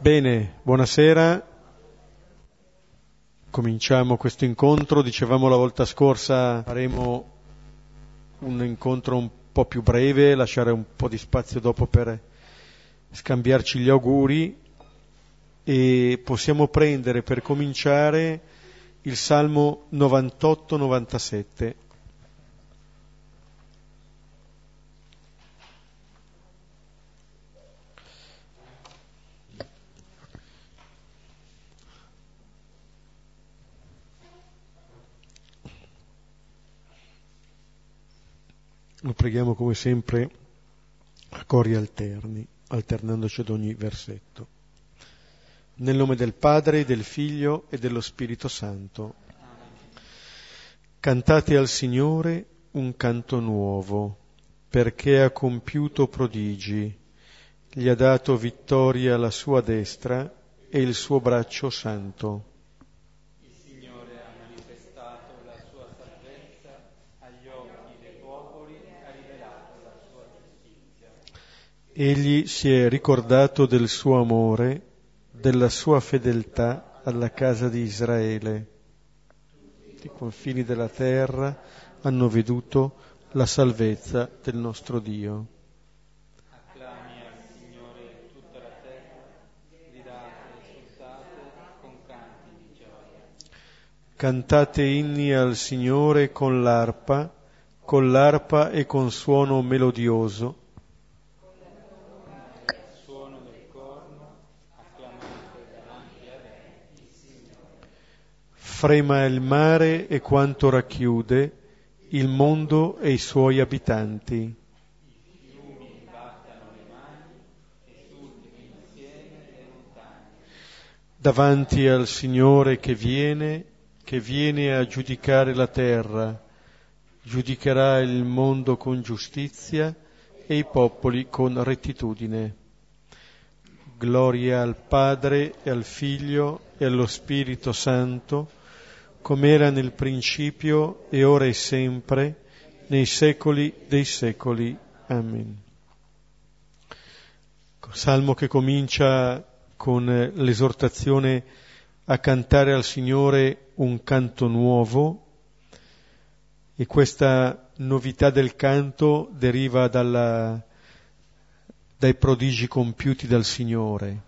Bene, buonasera. Cominciamo questo incontro. Dicevamo la volta scorsa faremo un incontro un po' più breve, lasciare un po' di spazio dopo per scambiarci gli auguri e possiamo prendere per cominciare il Salmo 98-97. Lo preghiamo come sempre a cori alterni, alternandoci ad ogni versetto. Nel nome del Padre, del Figlio e dello Spirito Santo. Cantate al Signore un canto nuovo, perché ha compiuto prodigi, gli ha dato vittoria alla sua destra e il suo braccio santo. Egli si è ricordato del suo amore, della sua fedeltà alla casa di Israele. I confini della terra hanno veduto la salvezza del nostro Dio. Acclami al Signore tutta la terra, gridate, esultate con canti di gioia. Cantate inni al Signore con l'arpa, con l'arpa e con suono melodioso Suono del corno, acclamate davanti a Re, il Signore. Frema il mare e quanto racchiude, il mondo e i suoi abitanti. Davanti al Signore che viene, che viene a giudicare la terra, giudicherà il mondo con giustizia e i popoli con rettitudine. Gloria al Padre e al Figlio e allo Spirito Santo, come era nel principio e ora e sempre, nei secoli dei secoli. Amen. Salmo che comincia con l'esortazione a cantare al Signore un canto nuovo e questa novità del canto deriva dalla, dai prodigi compiuti dal Signore,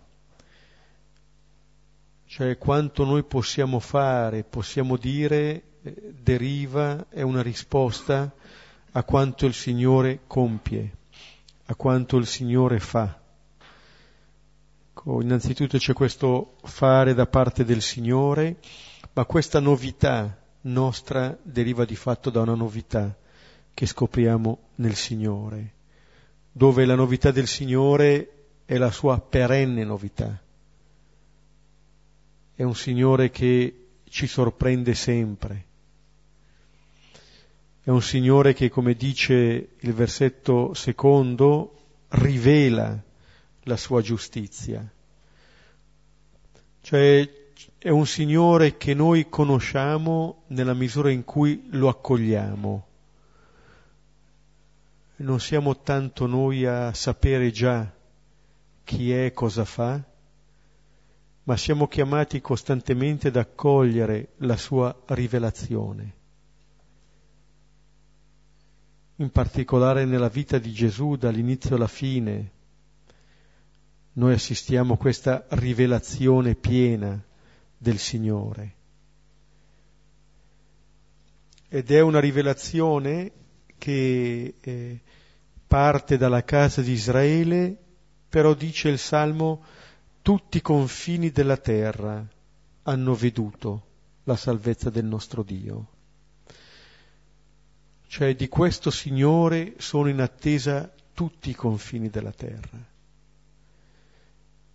cioè quanto noi possiamo fare, possiamo dire, eh, deriva, è una risposta a quanto il Signore compie, a quanto il Signore fa. Ecco, innanzitutto c'è questo fare da parte del Signore, ma questa novità nostra deriva di fatto da una novità che scopriamo nel Signore, dove la novità del Signore è la sua perenne novità. È un Signore che ci sorprende sempre. È un Signore che, come dice il versetto secondo, rivela la sua giustizia. Cioè è un Signore che noi conosciamo nella misura in cui lo accogliamo. Non siamo tanto noi a sapere già chi è cosa fa, ma siamo chiamati costantemente ad accogliere la sua rivelazione. In particolare nella vita di Gesù dall'inizio alla fine, noi assistiamo a questa rivelazione piena del Signore. Ed è una rivelazione che eh, parte dalla casa di Israele, però dice il Salmo, tutti i confini della terra hanno veduto la salvezza del nostro Dio. Cioè di questo Signore sono in attesa tutti i confini della terra.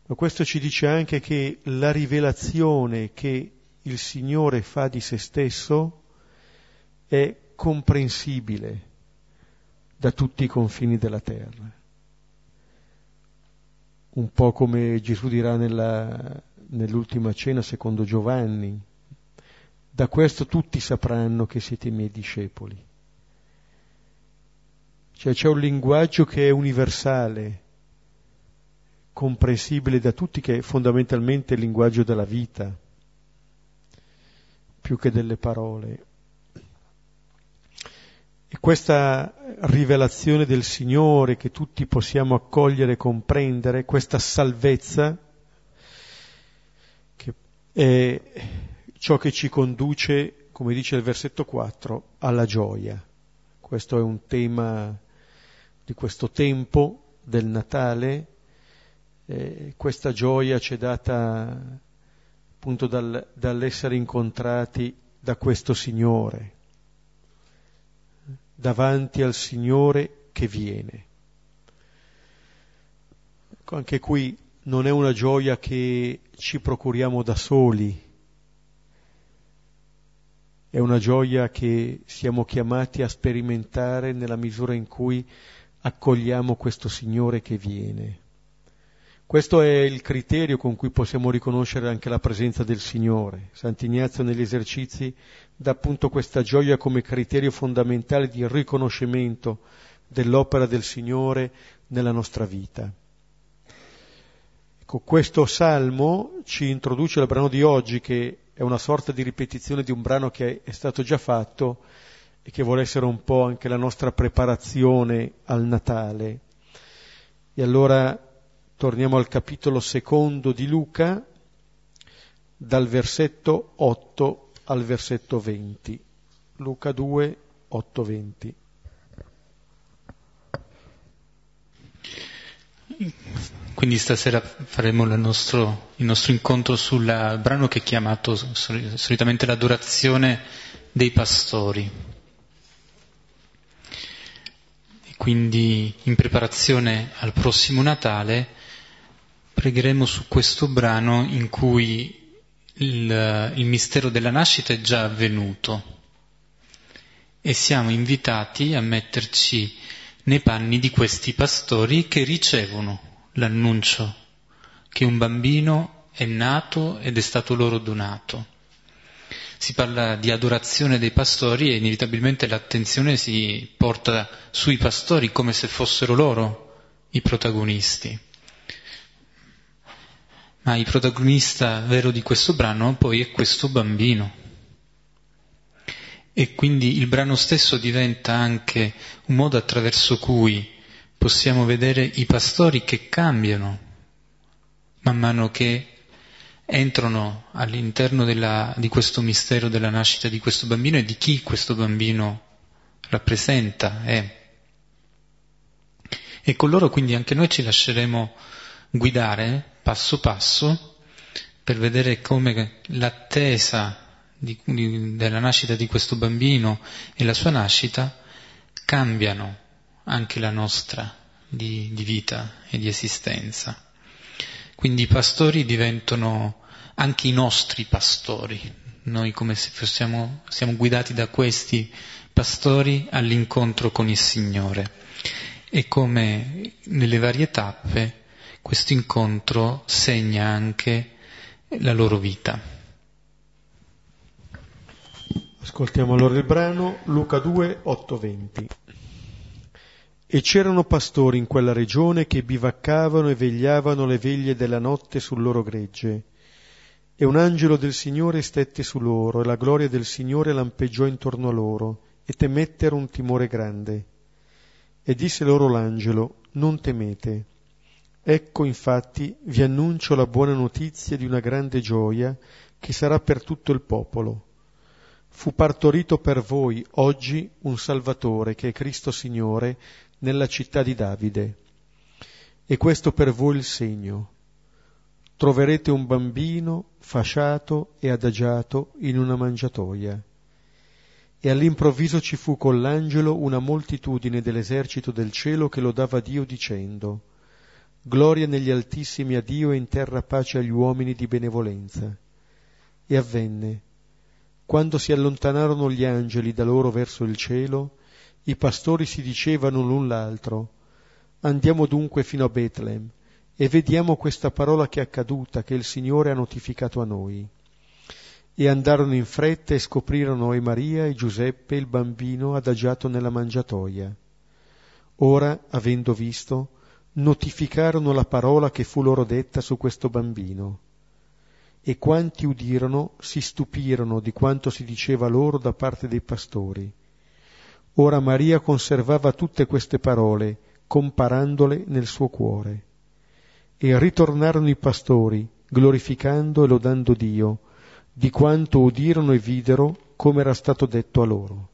Ma questo ci dice anche che la rivelazione che il Signore fa di se stesso è comprensibile da tutti i confini della terra. Un po' come Gesù dirà nella, nell'ultima cena secondo Giovanni, da questo tutti sapranno che siete i miei discepoli. Cioè c'è un linguaggio che è universale, comprensibile da tutti che è fondamentalmente il linguaggio della vita, più che delle parole. E questa rivelazione del Signore che tutti possiamo accogliere e comprendere, questa salvezza, che è ciò che ci conduce, come dice il versetto 4, alla gioia. Questo è un tema di questo tempo del Natale. Eh, questa gioia ci è data appunto dal, dall'essere incontrati da questo Signore davanti al Signore che viene. Ecco, anche qui non è una gioia che ci procuriamo da soli, è una gioia che siamo chiamati a sperimentare nella misura in cui accogliamo questo Signore che viene. Questo è il criterio con cui possiamo riconoscere anche la presenza del Signore. Sant'Ignazio negli esercizi dà appunto questa gioia come criterio fondamentale di riconoscimento dell'opera del Signore nella nostra vita. Ecco, questo salmo ci introduce al brano di oggi che è una sorta di ripetizione di un brano che è stato già fatto e che vuole essere un po' anche la nostra preparazione al Natale. E allora Torniamo al capitolo secondo di Luca, dal versetto 8 al versetto 20. Luca 2, 8, 20. Quindi stasera faremo nostro, il nostro incontro sul brano che è chiamato solitamente l'adorazione dei pastori. quindi in preparazione al prossimo Natale pregheremo su questo brano in cui il, il mistero della nascita è già avvenuto e siamo invitati a metterci nei panni di questi pastori che ricevono l'annuncio che un bambino è nato ed è stato loro donato. Si parla di adorazione dei pastori e inevitabilmente l'attenzione si porta sui pastori come se fossero loro i protagonisti ma il protagonista vero di questo brano poi è questo bambino. E quindi il brano stesso diventa anche un modo attraverso cui possiamo vedere i pastori che cambiano man mano che entrano all'interno della, di questo mistero della nascita di questo bambino e di chi questo bambino rappresenta. È. E con loro quindi anche noi ci lasceremo guidare passo passo per vedere come l'attesa di, di, della nascita di questo bambino e la sua nascita cambiano anche la nostra di, di vita e di esistenza. Quindi i pastori diventano anche i nostri pastori, noi come se fossiamo, siamo guidati da questi pastori all'incontro con il Signore e come nelle varie tappe questo incontro segna anche la loro vita. Ascoltiamo allora il brano Luca 2, 8, 20. E c'erano pastori in quella regione che bivaccavano e vegliavano le veglie della notte sul loro gregge. E un angelo del Signore stette su loro, e la gloria del Signore lampeggiò intorno a loro, e temettero un timore grande. E disse loro l'angelo, non temete, Ecco infatti vi annuncio la buona notizia di una grande gioia che sarà per tutto il popolo. Fu partorito per voi oggi un Salvatore che è Cristo Signore nella città di Davide. E questo per voi il segno. Troverete un bambino fasciato e adagiato in una mangiatoia. E all'improvviso ci fu con l'angelo una moltitudine dell'esercito del cielo che lodava Dio dicendo Gloria negli altissimi a Dio e in terra pace agli uomini di benevolenza. E avvenne, quando si allontanarono gli angeli da loro verso il cielo, i pastori si dicevano l'un l'altro, Andiamo dunque fino a Betlem e vediamo questa parola che è accaduta, che il Signore ha notificato a noi. E andarono in fretta e scoprirono e Maria e Giuseppe il bambino adagiato nella mangiatoia. Ora, avendo visto, notificarono la parola che fu loro detta su questo bambino. E quanti udirono si stupirono di quanto si diceva loro da parte dei pastori. Ora Maria conservava tutte queste parole, comparandole nel suo cuore. E ritornarono i pastori, glorificando e lodando Dio, di quanto udirono e videro come era stato detto a loro.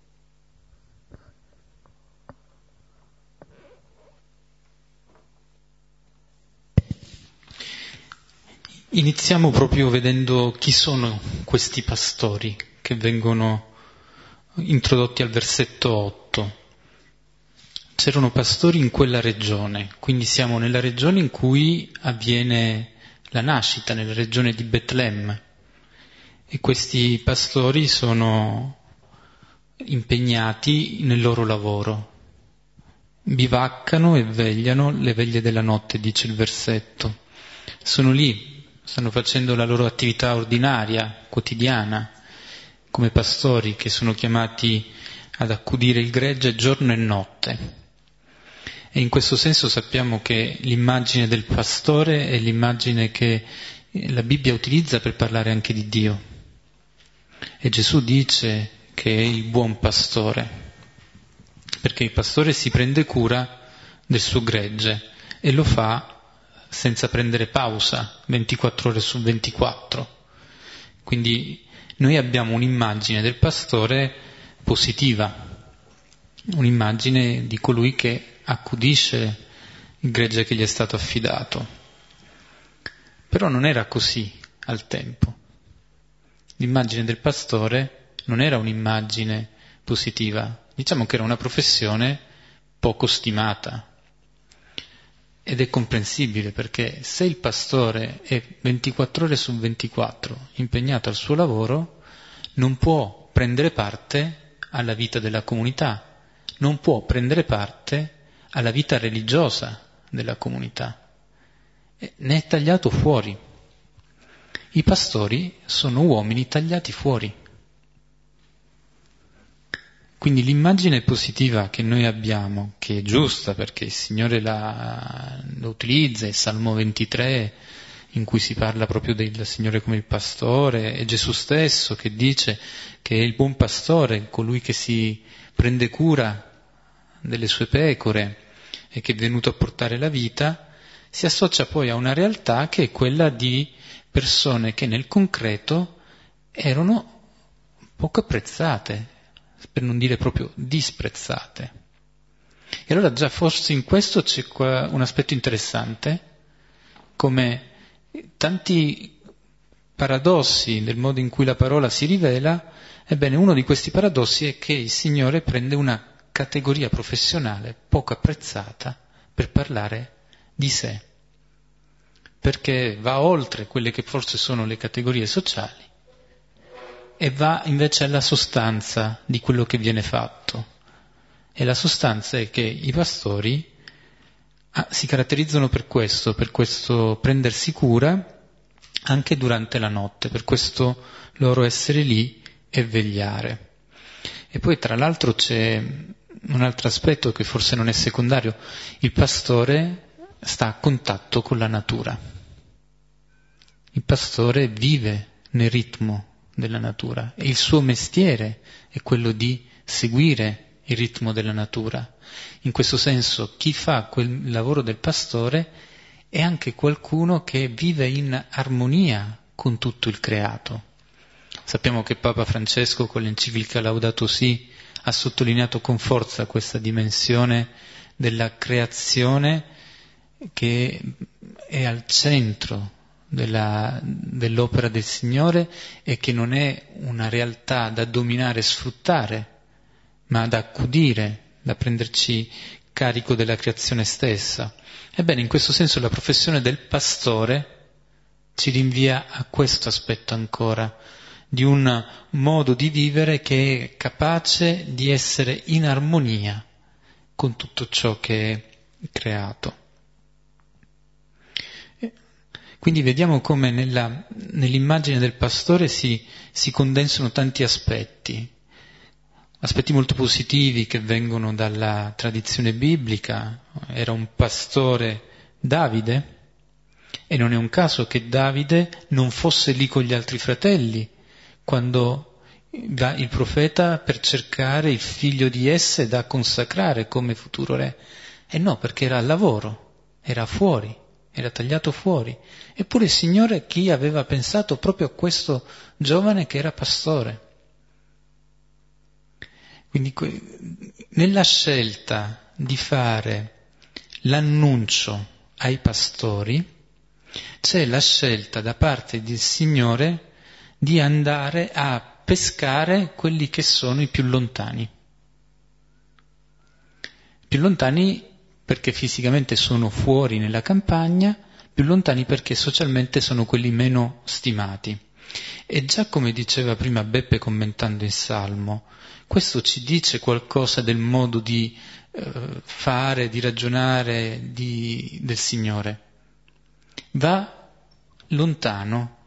Iniziamo proprio vedendo chi sono questi pastori che vengono introdotti al versetto 8. C'erano pastori in quella regione, quindi siamo nella regione in cui avviene la nascita, nella regione di Betlemme. E questi pastori sono impegnati nel loro lavoro. Bivaccano e vegliano le veglie della notte, dice il versetto. Sono lì stanno facendo la loro attività ordinaria, quotidiana, come pastori che sono chiamati ad accudire il gregge giorno e notte. E in questo senso sappiamo che l'immagine del pastore è l'immagine che la Bibbia utilizza per parlare anche di Dio. E Gesù dice che è il buon pastore, perché il pastore si prende cura del suo gregge e lo fa senza prendere pausa 24 ore su 24. Quindi noi abbiamo un'immagine del pastore positiva, un'immagine di colui che accudisce il gregge che gli è stato affidato. Però non era così al tempo. L'immagine del pastore non era un'immagine positiva, diciamo che era una professione poco stimata, ed è comprensibile perché se il pastore è 24 ore su 24 impegnato al suo lavoro, non può prendere parte alla vita della comunità, non può prendere parte alla vita religiosa della comunità. Ne è tagliato fuori. I pastori sono uomini tagliati fuori. Quindi l'immagine positiva che noi abbiamo, che è giusta perché il Signore la, lo utilizza, il Salmo 23 in cui si parla proprio del Signore come il pastore, è Gesù stesso che dice che è il buon pastore, colui che si prende cura delle sue pecore e che è venuto a portare la vita, si associa poi a una realtà che è quella di persone che nel concreto erano poco apprezzate, per non dire proprio disprezzate. E allora già forse in questo c'è un aspetto interessante, come tanti paradossi nel modo in cui la parola si rivela, ebbene uno di questi paradossi è che il Signore prende una categoria professionale poco apprezzata per parlare di sé, perché va oltre quelle che forse sono le categorie sociali e va invece alla sostanza di quello che viene fatto. E la sostanza è che i pastori ah, si caratterizzano per questo, per questo prendersi cura anche durante la notte, per questo loro essere lì e vegliare. E poi tra l'altro c'è un altro aspetto che forse non è secondario, il pastore sta a contatto con la natura. Il pastore vive nel ritmo della natura e il suo mestiere è quello di seguire il ritmo della natura. In questo senso chi fa quel lavoro del pastore è anche qualcuno che vive in armonia con tutto il creato. Sappiamo che Papa Francesco con l'enciclica Laudato Si ha sottolineato con forza questa dimensione della creazione che è al centro della, dell'opera del Signore e che non è una realtà da dominare e sfruttare, ma da accudire, da prenderci carico della creazione stessa. Ebbene, in questo senso la professione del pastore ci rinvia a questo aspetto ancora, di un modo di vivere che è capace di essere in armonia con tutto ciò che è creato. Quindi vediamo come nella, nell'immagine del pastore si, si condensano tanti aspetti, aspetti molto positivi che vengono dalla tradizione biblica, era un pastore Davide. E non è un caso che Davide non fosse lì con gli altri fratelli quando va il profeta per cercare il figlio di esse da consacrare come futuro re. E no, perché era al lavoro, era fuori, era tagliato fuori. Eppure il Signore chi aveva pensato proprio a questo giovane che era pastore. Quindi nella scelta di fare l'annuncio ai pastori c'è la scelta da parte del Signore di andare a pescare quelli che sono i più lontani. Più lontani perché fisicamente sono fuori nella campagna, più lontani perché socialmente sono quelli meno stimati. E già come diceva prima Beppe commentando il Salmo, questo ci dice qualcosa del modo di eh, fare, di ragionare di, del Signore. Va lontano,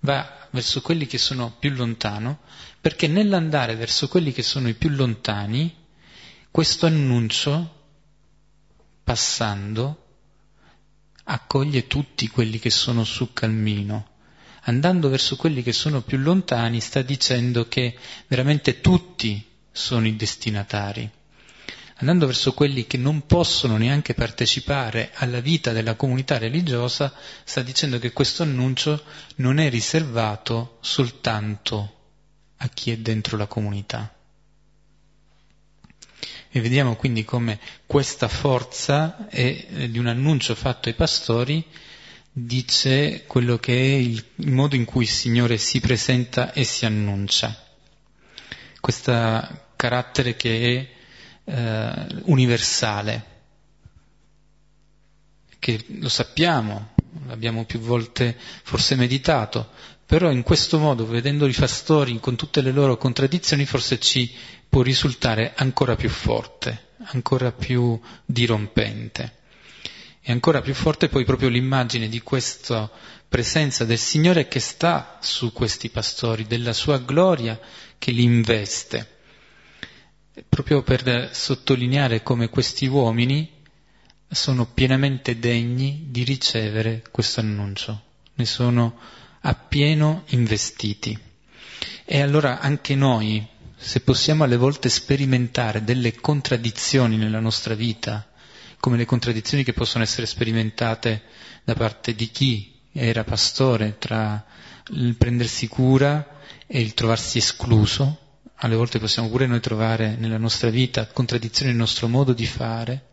va verso quelli che sono più lontano, perché nell'andare verso quelli che sono i più lontani, questo annuncio, passando, accoglie tutti quelli che sono sul cammino. Andando verso quelli che sono più lontani sta dicendo che veramente tutti sono i destinatari. Andando verso quelli che non possono neanche partecipare alla vita della comunità religiosa, sta dicendo che questo annuncio non è riservato soltanto a chi è dentro la comunità. E vediamo quindi come questa forza è, eh, di un annuncio fatto ai pastori dice quello che è il, il modo in cui il Signore si presenta e si annuncia. Questo carattere che è eh, universale, che lo sappiamo, l'abbiamo più volte forse meditato, però in questo modo, vedendo i pastori con tutte le loro contraddizioni, forse ci può risultare ancora più forte, ancora più dirompente. E ancora più forte poi proprio l'immagine di questa presenza del Signore che sta su questi pastori, della sua gloria che li investe, proprio per sottolineare come questi uomini sono pienamente degni di ricevere questo annuncio, ne sono appieno investiti. E allora anche noi, se possiamo alle volte sperimentare delle contraddizioni nella nostra vita, come le contraddizioni che possono essere sperimentate da parte di chi era pastore tra il prendersi cura e il trovarsi escluso, alle volte possiamo pure noi trovare nella nostra vita contraddizioni nel nostro modo di fare,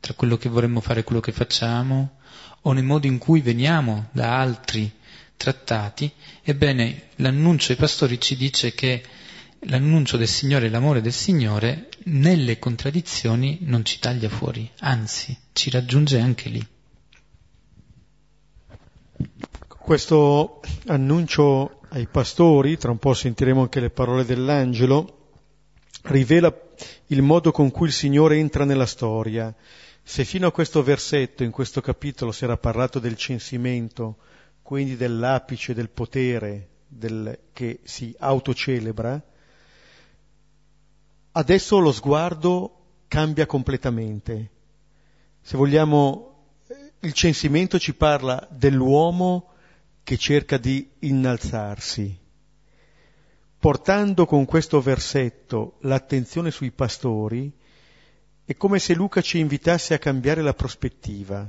tra quello che vorremmo fare e quello che facciamo, o nel modo in cui veniamo da altri trattati, ebbene l'annuncio ai pastori ci dice che l'annuncio del Signore e l'amore del Signore nelle contraddizioni non ci taglia fuori, anzi ci raggiunge anche lì. Questo annuncio ai pastori, tra un po' sentiremo anche le parole dell'angelo, rivela il modo con cui il Signore entra nella storia. Se fino a questo versetto, in questo capitolo, si era parlato del censimento, quindi dell'apice del potere del, che si autocelebra, adesso lo sguardo cambia completamente. Se vogliamo, il censimento ci parla dell'uomo che cerca di innalzarsi. Portando con questo versetto l'attenzione sui pastori, è come se Luca ci invitasse a cambiare la prospettiva,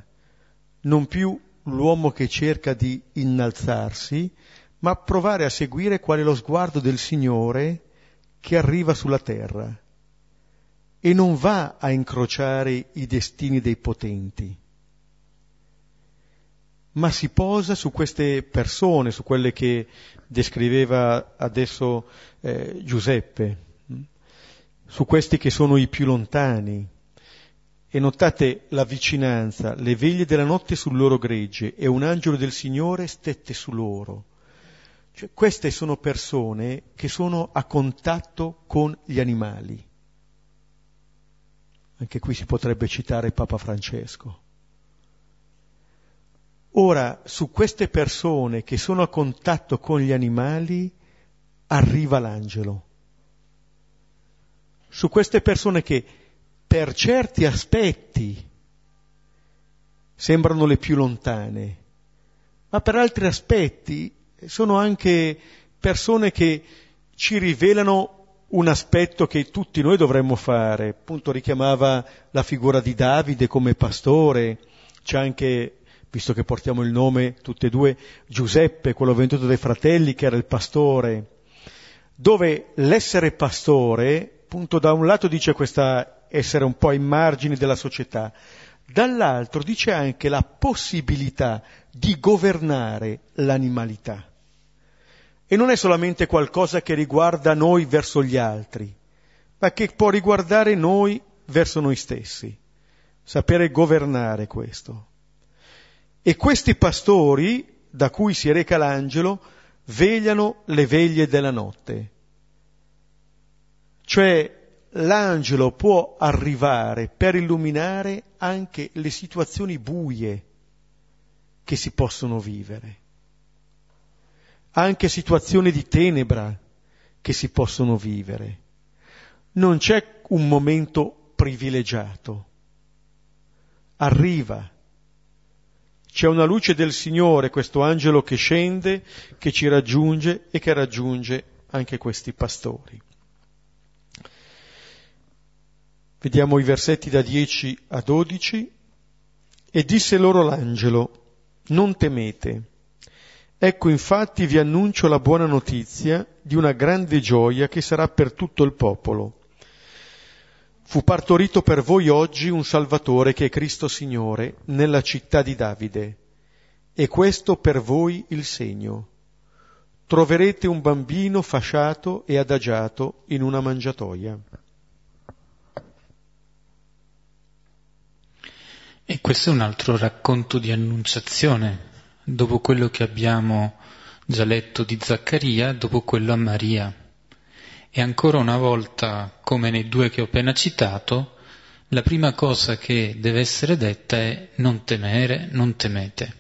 non più l'uomo che cerca di innalzarsi, ma provare a seguire qual è lo sguardo del Signore che arriva sulla terra e non va a incrociare i destini dei potenti, ma si posa su queste persone, su quelle che descriveva adesso eh, Giuseppe, su questi che sono i più lontani, e notate la vicinanza, le veglie della notte sul loro gregge e un angelo del Signore stette su loro. Cioè, queste sono persone che sono a contatto con gli animali. Anche qui si potrebbe citare Papa Francesco. Ora, su queste persone che sono a contatto con gli animali, arriva l'angelo. Su queste persone che per certi aspetti sembrano le più lontane, ma per altri aspetti sono anche persone che ci rivelano un aspetto che tutti noi dovremmo fare. Appunto richiamava la figura di Davide come pastore, c'è anche, visto che portiamo il nome tutte e due, Giuseppe, quello venduto dai fratelli, che era il pastore, dove l'essere pastore, appunto da un lato dice questa essere un po' ai margini della società, dall'altro dice anche la possibilità di governare l'animalità. E non è solamente qualcosa che riguarda noi verso gli altri, ma che può riguardare noi verso noi stessi. Sapere governare questo. E questi pastori, da cui si reca l'angelo, vegliano le veglie della notte. Cioè l'angelo può arrivare per illuminare anche le situazioni buie che si possono vivere, anche situazioni di tenebra che si possono vivere. Non c'è un momento privilegiato. Arriva. C'è una luce del Signore, questo angelo che scende, che ci raggiunge e che raggiunge anche questi pastori. Vediamo i versetti da 10 a 12. E disse loro l'angelo, non temete. Ecco infatti vi annuncio la buona notizia di una grande gioia che sarà per tutto il popolo. Fu partorito per voi oggi un Salvatore che è Cristo Signore nella città di Davide. E questo per voi il segno. Troverete un bambino fasciato e adagiato in una mangiatoia. E questo è un altro racconto di annunciazione, dopo quello che abbiamo già letto di Zaccaria, dopo quello a Maria. E ancora una volta, come nei due che ho appena citato, la prima cosa che deve essere detta è non temere, non temete.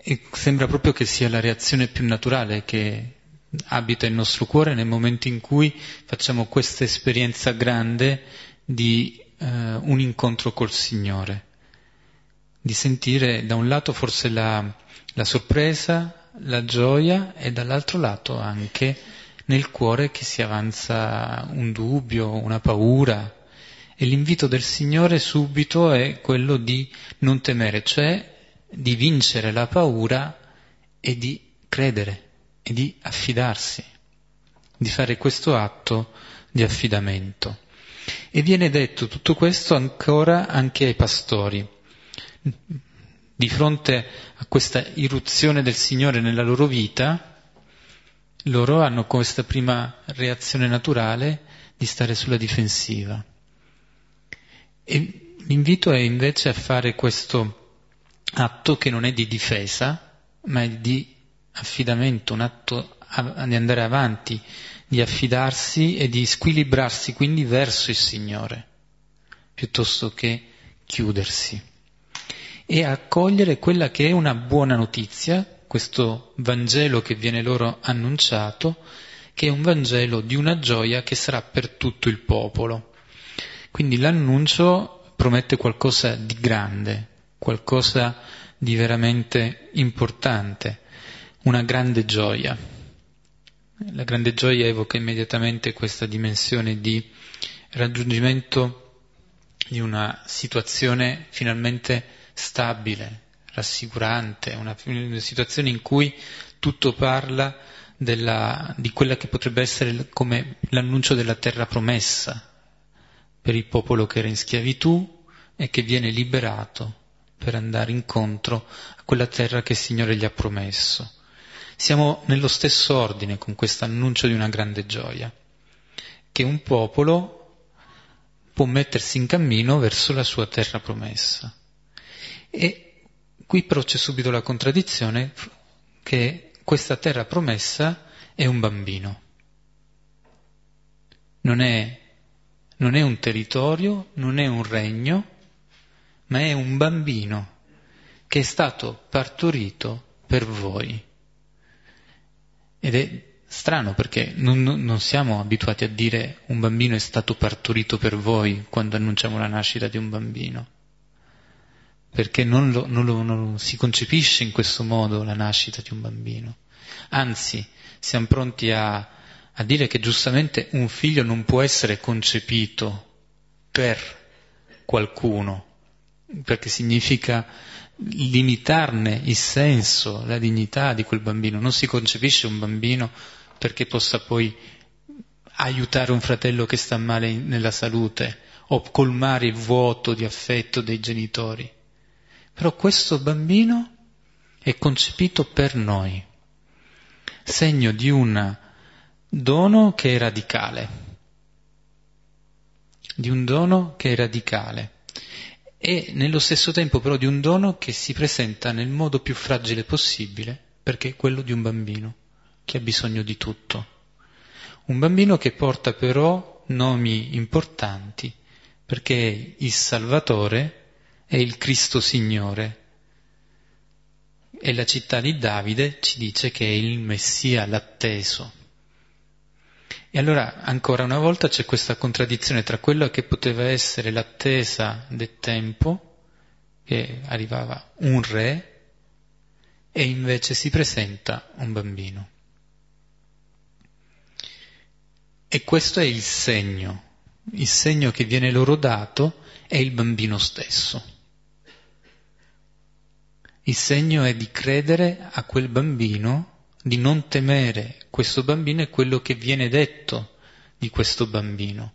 E sembra proprio che sia la reazione più naturale che abita il nostro cuore nel momento in cui facciamo questa esperienza grande di eh, un incontro col Signore, di sentire da un lato forse la, la sorpresa, la gioia e dall'altro lato anche nel cuore che si avanza un dubbio, una paura. E l'invito del Signore subito è quello di non temere, cioè di vincere la paura e di credere e di affidarsi, di fare questo atto di affidamento. E viene detto tutto questo ancora anche ai pastori. Di fronte a questa irruzione del Signore nella loro vita, loro hanno questa prima reazione naturale di stare sulla difensiva. E l'invito è invece a fare questo atto che non è di difesa, ma è di affidamento, un atto di andare avanti, di affidarsi e di squilibrarsi quindi verso il Signore, piuttosto che chiudersi, e accogliere quella che è una buona notizia, questo Vangelo che viene loro annunciato, che è un Vangelo di una gioia che sarà per tutto il popolo. Quindi l'annuncio promette qualcosa di grande, qualcosa di veramente importante, una grande gioia. La grande gioia evoca immediatamente questa dimensione di raggiungimento di una situazione finalmente stabile, rassicurante, una, situazione in cui tutto parla della, di quella che potrebbe essere come l'annuncio della terra promessa per il popolo che era in schiavitù e che viene liberato per andare incontro a quella terra che il Signore gli ha promesso. Siamo nello stesso ordine con questo annuncio di una grande gioia, che un popolo può mettersi in cammino verso la sua terra promessa. E qui però c'è subito la contraddizione che questa terra promessa è un bambino. Non è, non è un territorio, non è un regno, ma è un bambino che è stato partorito per voi. Ed è strano perché non, non, siamo abituati a dire un bambino è stato partorito per voi quando annunciamo la nascita di un bambino, perché non, lo, non, lo, non si concepisce in questo modo la nascita di un bambino. Anzi, siamo pronti a, a dire che giustamente un figlio non può essere concepito per qualcuno, perché significa limitarne il senso, la dignità di quel bambino. Non si concepisce un bambino perché possa poi aiutare un fratello che sta male nella salute o colmare il vuoto di affetto dei genitori. Però questo bambino è concepito per noi, segno di un dono che è radicale, di un dono che è radicale e nello stesso tempo però di un dono che si presenta nel modo più fragile possibile, perché è quello di un bambino che ha bisogno di tutto. Un bambino che porta però nomi importanti, perché il Salvatore è il Cristo Signore. E la città di Davide ci dice che è il Messia, l'atteso. E allora ancora una volta c'è questa contraddizione tra quello che poteva essere l'attesa del tempo, che arrivava un re, e invece si presenta un bambino. E questo è il segno. Il segno che viene loro dato è il bambino stesso. Il segno è di credere a quel bambino, di non temere questo bambino e quello che viene detto di questo bambino.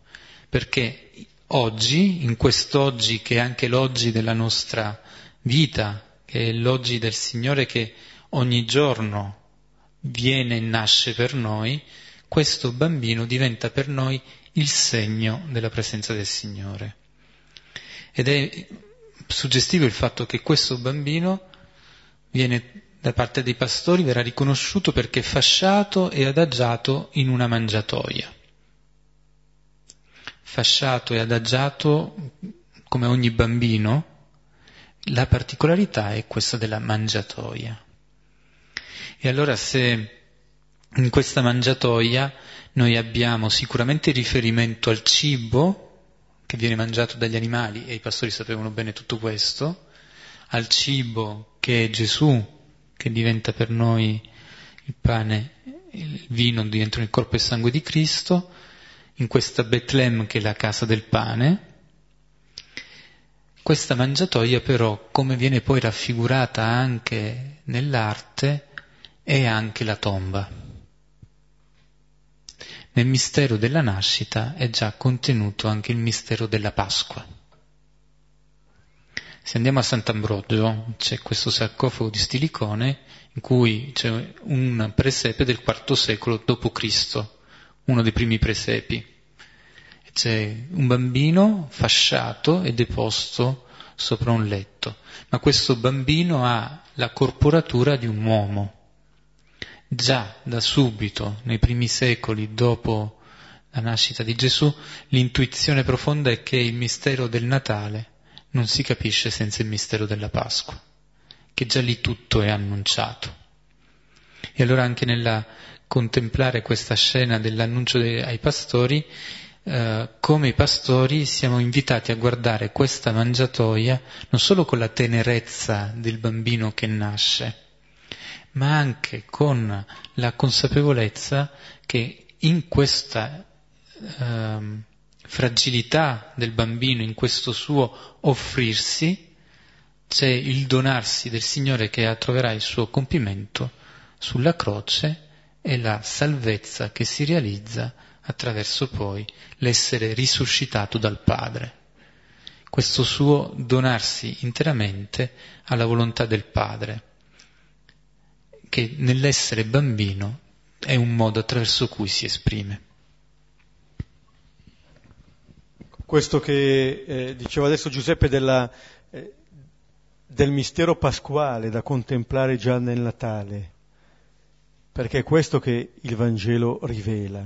Perché oggi, in quest'oggi che è anche l'oggi della nostra vita, che è l'oggi del Signore che ogni giorno viene e nasce per noi, questo bambino diventa per noi il segno della presenza del Signore. Ed è suggestivo il fatto che questo bambino viene da parte dei pastori, verrà riconosciuto perché fasciato e adagiato in una mangiatoia. Fasciato e adagiato come ogni bambino, la particolarità è questa della mangiatoia. E allora se in questa mangiatoia noi abbiamo sicuramente riferimento al cibo che viene mangiato dagli animali, e i pastori sapevano bene tutto questo, al cibo che Gesù, che diventa per noi il pane, il vino diventano il corpo e il sangue di Cristo, in questa Betlem che è la casa del pane. Questa mangiatoia però, come viene poi raffigurata anche nell'arte, è anche la tomba nel mistero della nascita è già contenuto anche il mistero della Pasqua. Se andiamo a Sant'Ambrogio c'è questo sarcofago di stilicone in cui c'è un presepe del IV secolo d.C., uno dei primi presepi. C'è un bambino fasciato e deposto sopra un letto, ma questo bambino ha la corporatura di un uomo già da subito, nei primi secoli dopo la nascita di Gesù, l'intuizione profonda è che il mistero del Natale non si capisce senza il mistero della Pasqua, che già lì tutto è annunciato. E allora anche nella contemplare questa scena dell'annuncio ai pastori, eh, come i pastori siamo invitati a guardare questa mangiatoia non solo con la tenerezza del bambino che nasce, ma anche con la consapevolezza che in questa ehm, fragilità del bambino, in questo suo offrirsi, c'è il donarsi del Signore che troverà il suo compimento sulla croce e la salvezza che si realizza attraverso poi l'essere risuscitato dal Padre. Questo suo donarsi interamente alla volontà del Padre che nell'essere bambino è un modo attraverso cui si esprime. Questo che eh, diceva adesso Giuseppe della, eh, del mistero pasquale da contemplare già nel Natale, perché è questo che il Vangelo rivela.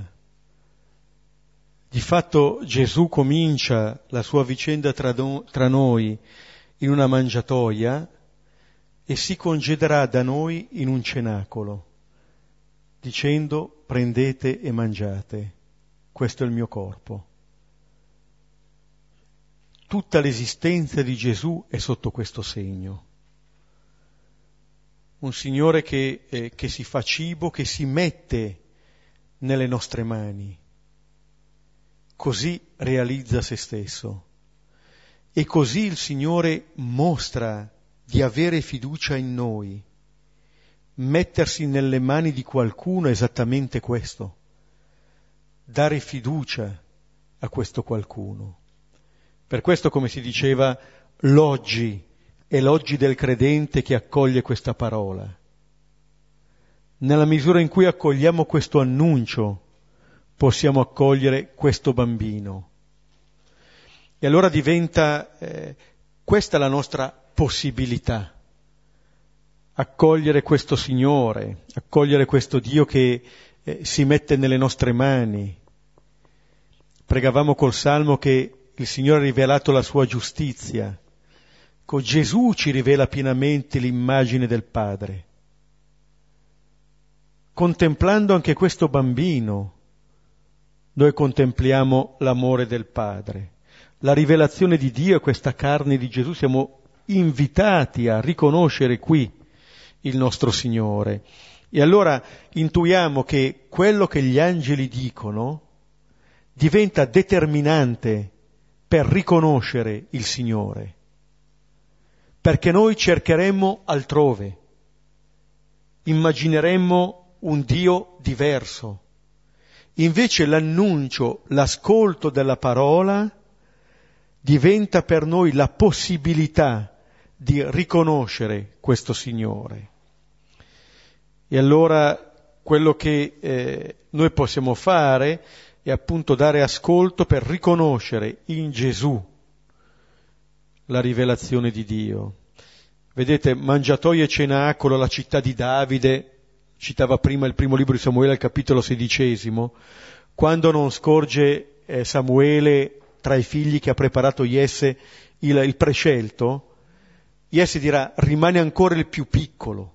Di fatto Gesù comincia la sua vicenda tra, do, tra noi in una mangiatoia, e si congederà da noi in un cenacolo, dicendo prendete e mangiate, questo è il mio corpo. Tutta l'esistenza di Gesù è sotto questo segno. Un Signore che, eh, che si fa cibo, che si mette nelle nostre mani, così realizza se stesso. E così il Signore mostra di avere fiducia in noi. Mettersi nelle mani di qualcuno è esattamente questo, dare fiducia a questo qualcuno. Per questo, come si diceva, l'oggi è l'oggi del credente che accoglie questa parola. Nella misura in cui accogliamo questo annuncio, possiamo accogliere questo bambino. E allora diventa eh, questa la nostra possibilità, accogliere questo Signore, accogliere questo Dio che eh, si mette nelle nostre mani. Pregavamo col Salmo che il Signore ha rivelato la sua giustizia. Con Gesù ci rivela pienamente l'immagine del Padre. Contemplando anche questo bambino, noi contempliamo l'amore del Padre. La rivelazione di Dio e questa carne di Gesù siamo invitati a riconoscere qui il nostro Signore. E allora intuiamo che quello che gli angeli dicono diventa determinante per riconoscere il Signore, perché noi cercheremmo altrove, immagineremmo un Dio diverso. Invece l'annuncio, l'ascolto della parola diventa per noi la possibilità di riconoscere questo Signore. E allora quello che eh, noi possiamo fare e appunto dare ascolto per riconoscere in Gesù la rivelazione di Dio. Vedete, mangiatoio e cenacolo, la città di Davide, citava prima il primo libro di Samuele al capitolo sedicesimo, quando non scorge eh, Samuele tra i figli che ha preparato Jesse il, il prescelto, Jesse dirà rimane ancora il più piccolo.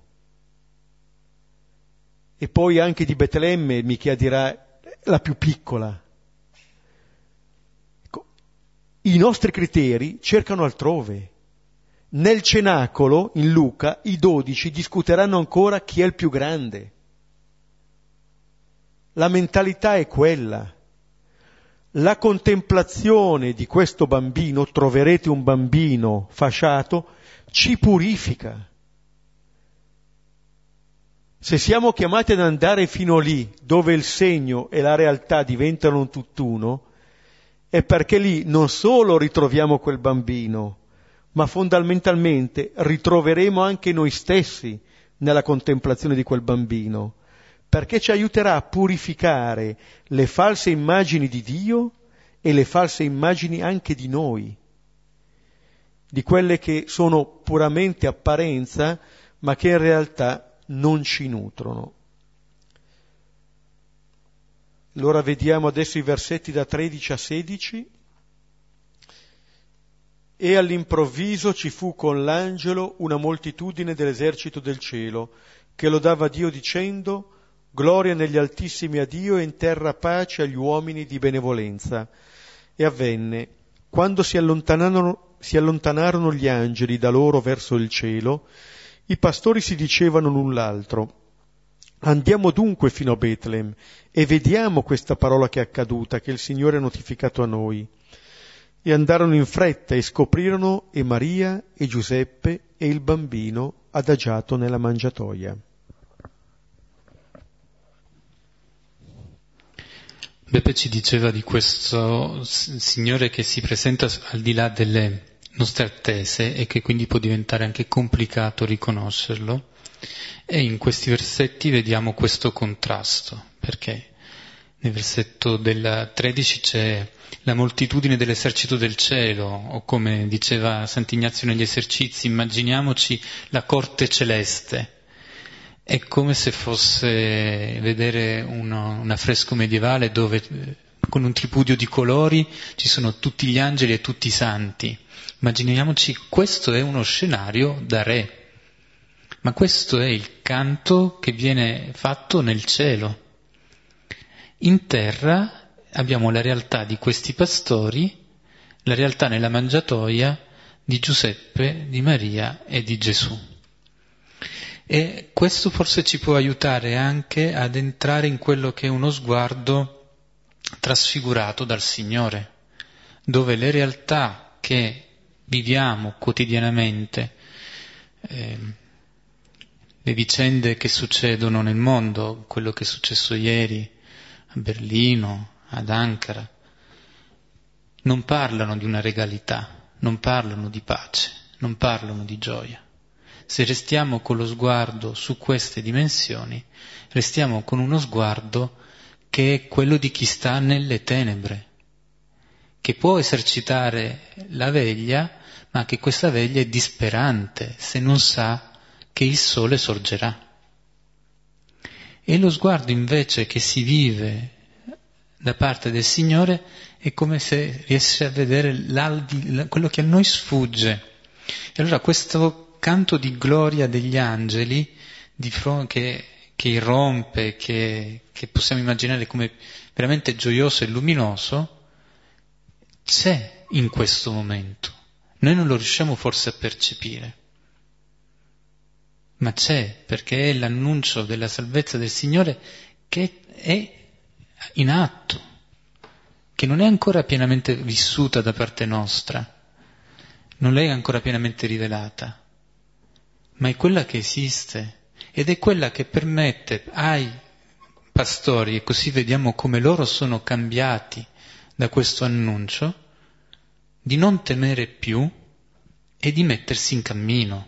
E poi anche di Betlemme Michea dirà la più piccola. Ecco, I nostri criteri cercano altrove. Nel cenacolo, in Luca, i dodici discuteranno ancora chi è il più grande. La mentalità è quella. La contemplazione di questo bambino, troverete un bambino fasciato, ci purifica. Se siamo chiamati ad andare fino lì, dove il segno e la realtà diventano un tutt'uno, è perché lì non solo ritroviamo quel bambino, ma fondamentalmente ritroveremo anche noi stessi nella contemplazione di quel bambino, perché ci aiuterà a purificare le false immagini di Dio e le false immagini anche di noi, di quelle che sono puramente apparenza, ma che in realtà non ci nutrono. Allora vediamo adesso i versetti da 13 a 16. E all'improvviso ci fu con l'angelo una moltitudine dell'esercito del cielo, che lodava Dio dicendo, Gloria negli altissimi a Dio e in terra pace agli uomini di benevolenza. E avvenne, quando si allontanarono, si allontanarono gli angeli da loro verso il cielo, i pastori si dicevano l'un l'altro, Andiamo dunque fino a Betlem e vediamo questa parola che è accaduta, che il Signore ha notificato a noi. E andarono in fretta e scoprirono e Maria e Giuseppe e il bambino adagiato nella mangiatoia. Beppe ci diceva di questo Signore che si presenta al di là delle nostre attese e che quindi può diventare anche complicato riconoscerlo. E in questi versetti vediamo questo contrasto, perché nel versetto del 13 c'è la moltitudine dell'esercito del cielo, o come diceva Sant'Ignazio negli esercizi, immaginiamoci la corte celeste. È come se fosse vedere uno, un affresco medievale dove con un tripudio di colori ci sono tutti gli angeli e tutti i santi Immaginiamoci, questo è uno scenario da re, ma questo è il canto che viene fatto nel cielo. In terra abbiamo la realtà di questi pastori, la realtà nella mangiatoia di Giuseppe, di Maria e di Gesù. E questo forse ci può aiutare anche ad entrare in quello che è uno sguardo trasfigurato dal Signore, dove le realtà che viviamo quotidianamente, eh, le vicende che succedono nel mondo, quello che è successo ieri a Berlino, ad Ankara, non parlano di una regalità, non parlano di pace, non parlano di gioia. Se restiamo con lo sguardo su queste dimensioni, restiamo con uno sguardo che è quello di chi sta nelle tenebre, che può esercitare la veglia, ma che questa veglia è disperante se non sa che il sole sorgerà. E lo sguardo invece che si vive da parte del Signore è come se riesce a vedere quello che a noi sfugge. E allora questo canto di gloria degli angeli che, che irrompe, che, che possiamo immaginare come veramente gioioso e luminoso, c'è in questo momento. Noi non lo riusciamo forse a percepire ma c'è perché è l'annuncio della salvezza del Signore che è in atto, che non è ancora pienamente vissuta da parte nostra, non è ancora pienamente rivelata, ma è quella che esiste ed è quella che permette ai pastori, e così vediamo come loro sono cambiati da questo annuncio, di non temere più e di mettersi in cammino.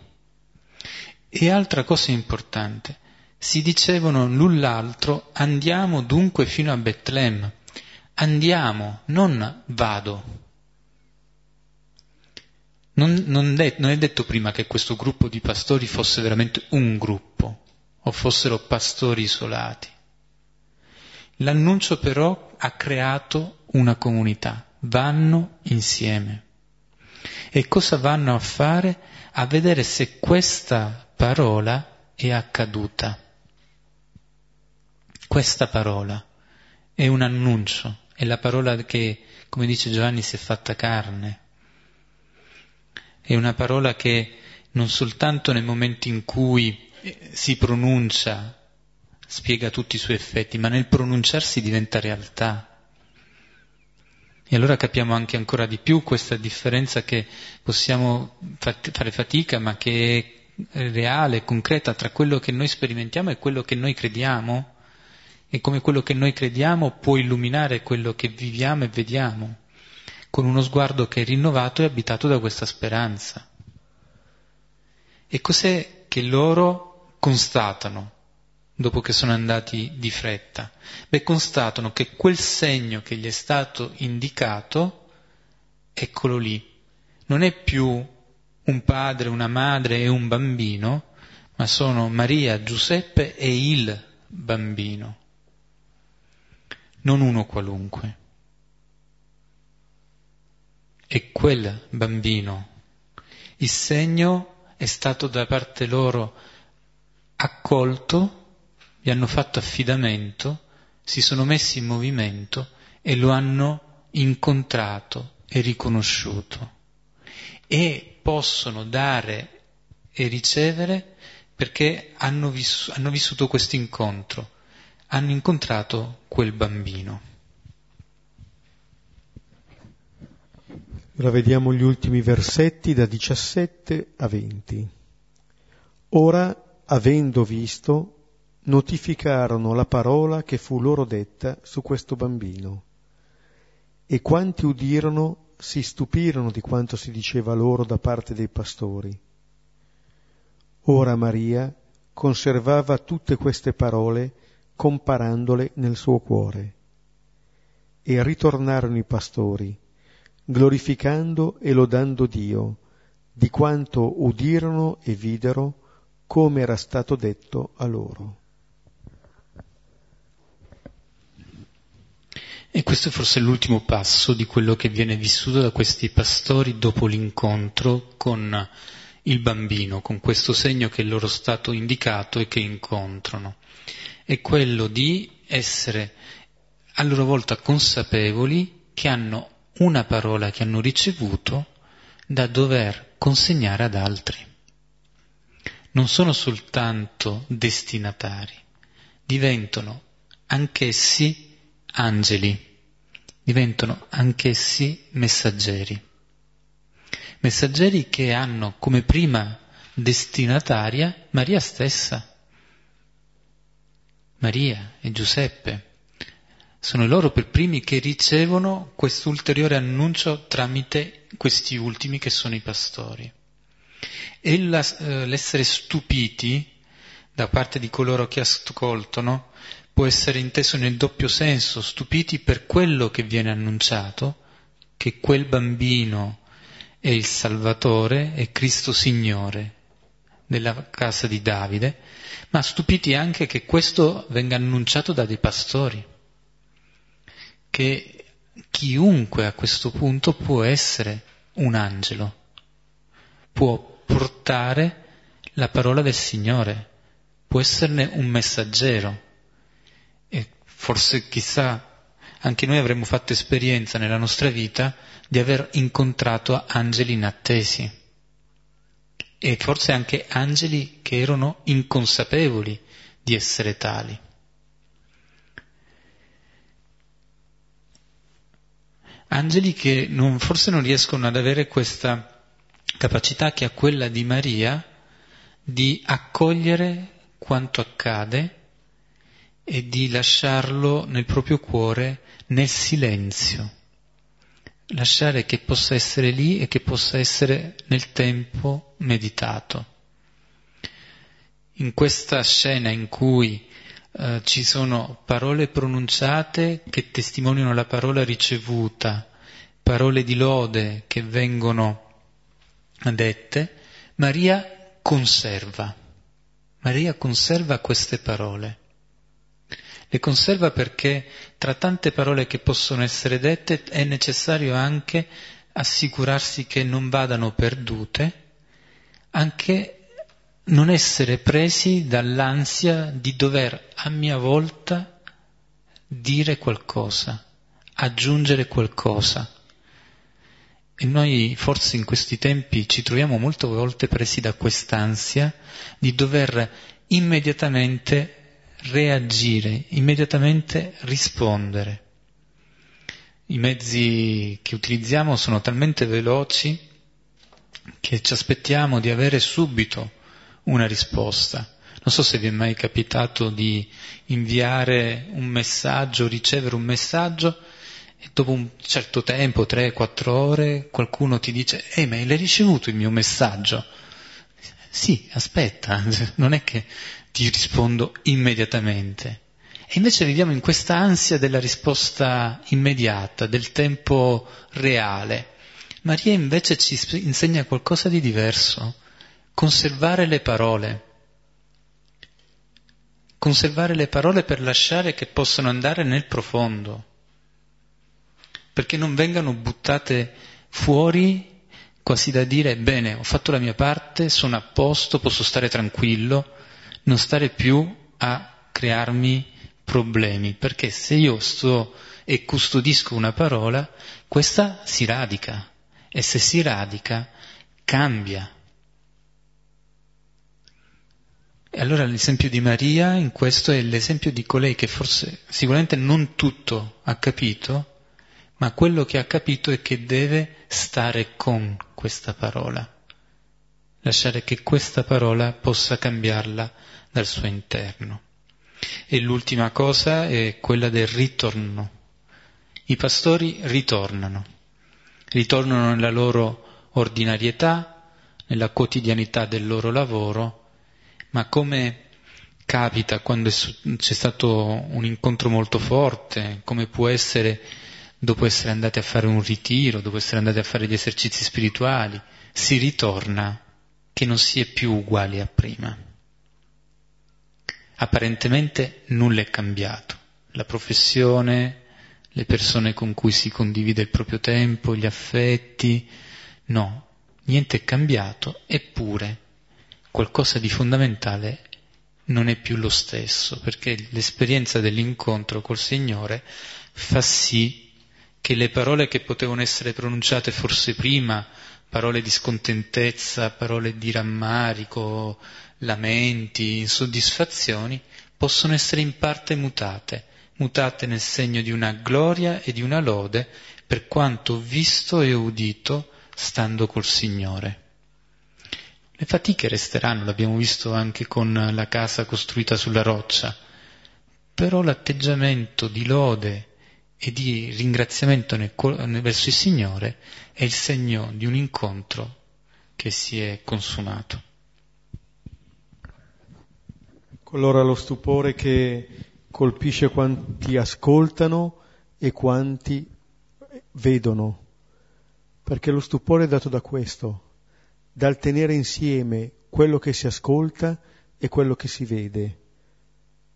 E altra cosa importante, si dicevano l'un l'altro andiamo dunque fino a Betlem, andiamo, non vado. Non, non, de- non è detto prima che questo gruppo di pastori fosse veramente un gruppo o fossero pastori isolati. L'annuncio però ha creato una comunità, vanno insieme. E cosa vanno a fare? A vedere se questa parola è accaduta. Questa parola è un annuncio, è la parola che, come dice Giovanni, si è fatta carne. È una parola che non soltanto nel momento in cui eh, si pronuncia spiega tutti i suoi effetti, ma nel pronunciarsi diventa realtà. E allora capiamo anche ancora di più questa differenza che possiamo fare fatica, ma che è reale, concreta tra quello che noi sperimentiamo e quello che noi crediamo e come quello che noi crediamo può illuminare quello che viviamo e vediamo, con uno sguardo che è rinnovato e abitato da questa speranza. E cos'è che loro constatano dopo che sono andati di fretta? Beh, constatano che quel segno che gli è stato indicato, eccolo lì, non è più un padre, una madre e un bambino, ma sono Maria, Giuseppe e il bambino, non uno qualunque. E quel bambino, il segno è stato da parte loro accolto, gli hanno fatto affidamento, si sono messi in movimento e lo hanno incontrato e riconosciuto. E possono dare e ricevere perché hanno, viss- hanno vissuto questo incontro, hanno incontrato quel bambino. Ora vediamo gli ultimi versetti da 17 a 20. Ora, avendo visto, notificarono la parola che fu loro detta su questo bambino. E quanti udirono si stupirono di quanto si diceva loro da parte dei pastori. Ora Maria conservava tutte queste parole comparandole nel suo cuore. E ritornarono i pastori, glorificando e lodando Dio, di quanto udirono e videro come era stato detto a loro. E questo è forse l'ultimo passo di quello che viene vissuto da questi pastori dopo l'incontro con il bambino, con questo segno che è loro stato indicato e che incontrano. È quello di essere a loro volta consapevoli che hanno una parola che hanno ricevuto da dover consegnare ad altri. Non sono soltanto destinatari, diventano anch'essi angeli, diventano anch'essi messaggeri. Messaggeri che hanno come prima destinataria Maria stessa. Maria e Giuseppe sono loro per primi che ricevono quest'ulteriore annuncio tramite questi ultimi che sono i pastori. E la, eh, l'essere stupiti da parte di coloro che ascoltano può essere inteso nel doppio senso, stupiti per quello che viene annunciato, che quel bambino è il Salvatore, è Cristo Signore della casa di Davide, ma stupiti anche che questo venga annunciato da dei pastori che chiunque a questo punto può essere un angelo, può portare la parola del Signore, può esserne un messaggero. Forse chissà anche noi avremmo fatto esperienza nella nostra vita di aver incontrato angeli inattesi e forse anche angeli che erano inconsapevoli di essere tali. angeli che non, forse non riescono ad avere questa capacità che ha quella di Maria di accogliere quanto accade e di lasciarlo nel proprio cuore nel silenzio, lasciare che possa essere lì e che possa essere nel tempo meditato. In questa scena in cui eh, ci sono parole pronunciate che testimoniano la parola ricevuta, parole di lode che vengono dette, Maria conserva. Maria conserva queste parole. Le conserva perché tra tante parole che possono essere dette è necessario anche assicurarsi che non vadano perdute, anche non essere presi dall'ansia di dover a mia volta dire qualcosa, aggiungere qualcosa. E noi forse in questi tempi ci troviamo molte volte presi da quest'ansia di dover immediatamente reagire, immediatamente rispondere. I mezzi che utilizziamo sono talmente veloci che ci aspettiamo di avere subito una risposta. Non so se vi è mai capitato di inviare un messaggio, ricevere un messaggio e dopo un certo tempo, tre, quattro ore, qualcuno ti dice, ehi, ma l'hai ricevuto il mio messaggio? Sì, aspetta, non è che ti rispondo immediatamente. E invece viviamo in questa ansia della risposta immediata, del tempo reale. Maria invece ci insegna qualcosa di diverso conservare le parole, conservare le parole per lasciare che possano andare nel profondo, perché non vengano buttate fuori quasi da dire bene, ho fatto la mia parte, sono a posto, posso stare tranquillo, non stare più a crearmi problemi, perché se io sto e custodisco una parola, questa si radica e se si radica cambia. E allora l'esempio di Maria in questo è l'esempio di colei che forse sicuramente non tutto ha capito, ma quello che ha capito è che deve stare con questa parola, lasciare che questa parola possa cambiarla dal suo interno. E l'ultima cosa è quella del ritorno. I pastori ritornano, ritornano nella loro ordinarietà, nella quotidianità del loro lavoro, ma come capita quando c'è stato un incontro molto forte, come può essere dopo essere andati a fare un ritiro, dopo essere andati a fare gli esercizi spirituali, si ritorna che non si è più uguali a prima. Apparentemente nulla è cambiato, la professione, le persone con cui si condivide il proprio tempo, gli affetti, no, niente è cambiato, eppure qualcosa di fondamentale non è più lo stesso, perché l'esperienza dell'incontro col Signore fa sì che le parole che potevano essere pronunciate forse prima, parole di scontentezza, parole di rammarico, lamenti, insoddisfazioni, possono essere in parte mutate, mutate nel segno di una gloria e di una lode per quanto visto e udito stando col Signore. Le fatiche resteranno, l'abbiamo visto anche con la casa costruita sulla roccia, però l'atteggiamento di lode e di ringraziamento nel, verso il Signore è il segno di un incontro che si è consumato. Allora lo stupore che colpisce quanti ascoltano e quanti vedono, perché lo stupore è dato da questo, dal tenere insieme quello che si ascolta e quello che si vede,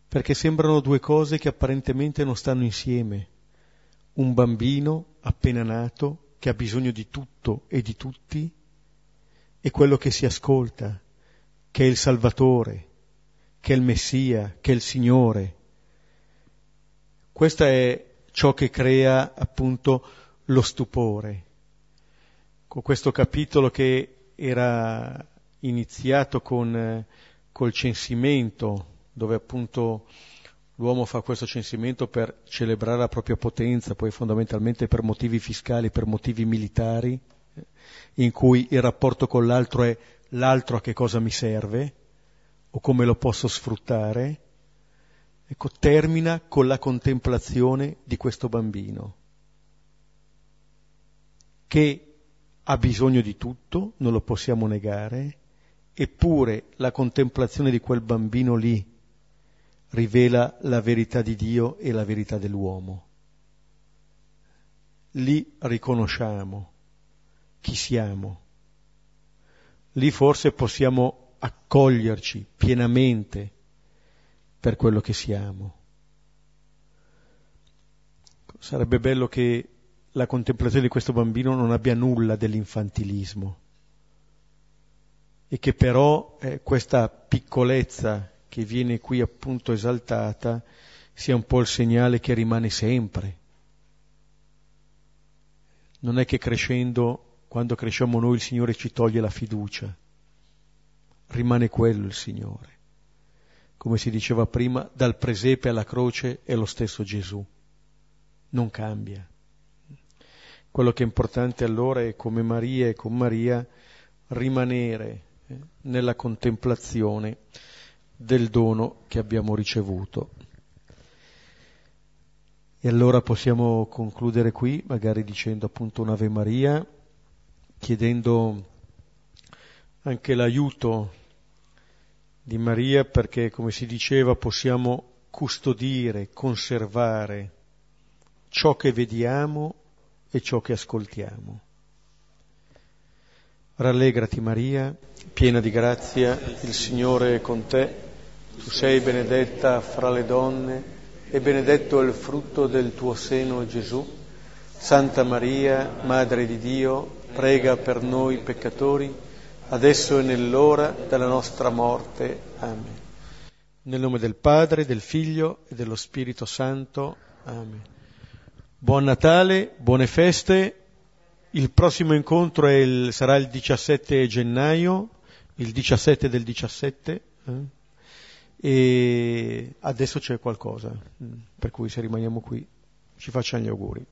perché sembrano due cose che apparentemente non stanno insieme un bambino appena nato che ha bisogno di tutto e di tutti e quello che si ascolta, che è il Salvatore, che è il Messia, che è il Signore. Questo è ciò che crea appunto lo stupore. Con questo capitolo che era iniziato con, col censimento, dove appunto L'uomo fa questo censimento per celebrare la propria potenza, poi fondamentalmente per motivi fiscali, per motivi militari, eh, in cui il rapporto con l'altro è l'altro a che cosa mi serve o come lo posso sfruttare. Ecco, termina con la contemplazione di questo bambino, che ha bisogno di tutto, non lo possiamo negare, eppure la contemplazione di quel bambino lì, rivela la verità di Dio e la verità dell'uomo. Lì riconosciamo chi siamo. Lì forse possiamo accoglierci pienamente per quello che siamo. Sarebbe bello che la contemplazione di questo bambino non abbia nulla dell'infantilismo e che però eh, questa piccolezza che viene qui appunto esaltata sia un po' il segnale che rimane sempre. Non è che crescendo, quando cresciamo noi, il Signore ci toglie la fiducia. Rimane quello il Signore. Come si diceva prima, dal presepe alla croce è lo stesso Gesù. Non cambia. Quello che è importante allora è come Maria e con Maria rimanere eh, nella contemplazione del dono che abbiamo ricevuto. E allora possiamo concludere qui, magari dicendo appunto un'Ave Maria, chiedendo anche l'aiuto di Maria perché, come si diceva, possiamo custodire, conservare ciò che vediamo e ciò che ascoltiamo. Rallegrati Maria, piena di grazia, il Signore è con te tu sei benedetta fra le donne e benedetto è il frutto del tuo seno, Gesù. Santa Maria, Madre di Dio, prega per noi peccatori, adesso e nell'ora della nostra morte. Amen. Nel nome del Padre, del Figlio e dello Spirito Santo. Amen. Buon Natale, buone feste. Il prossimo incontro il, sarà il 17 gennaio, il 17 del 17. Eh? E adesso c'è qualcosa, mm, per cui se rimaniamo qui ci facciamo gli auguri.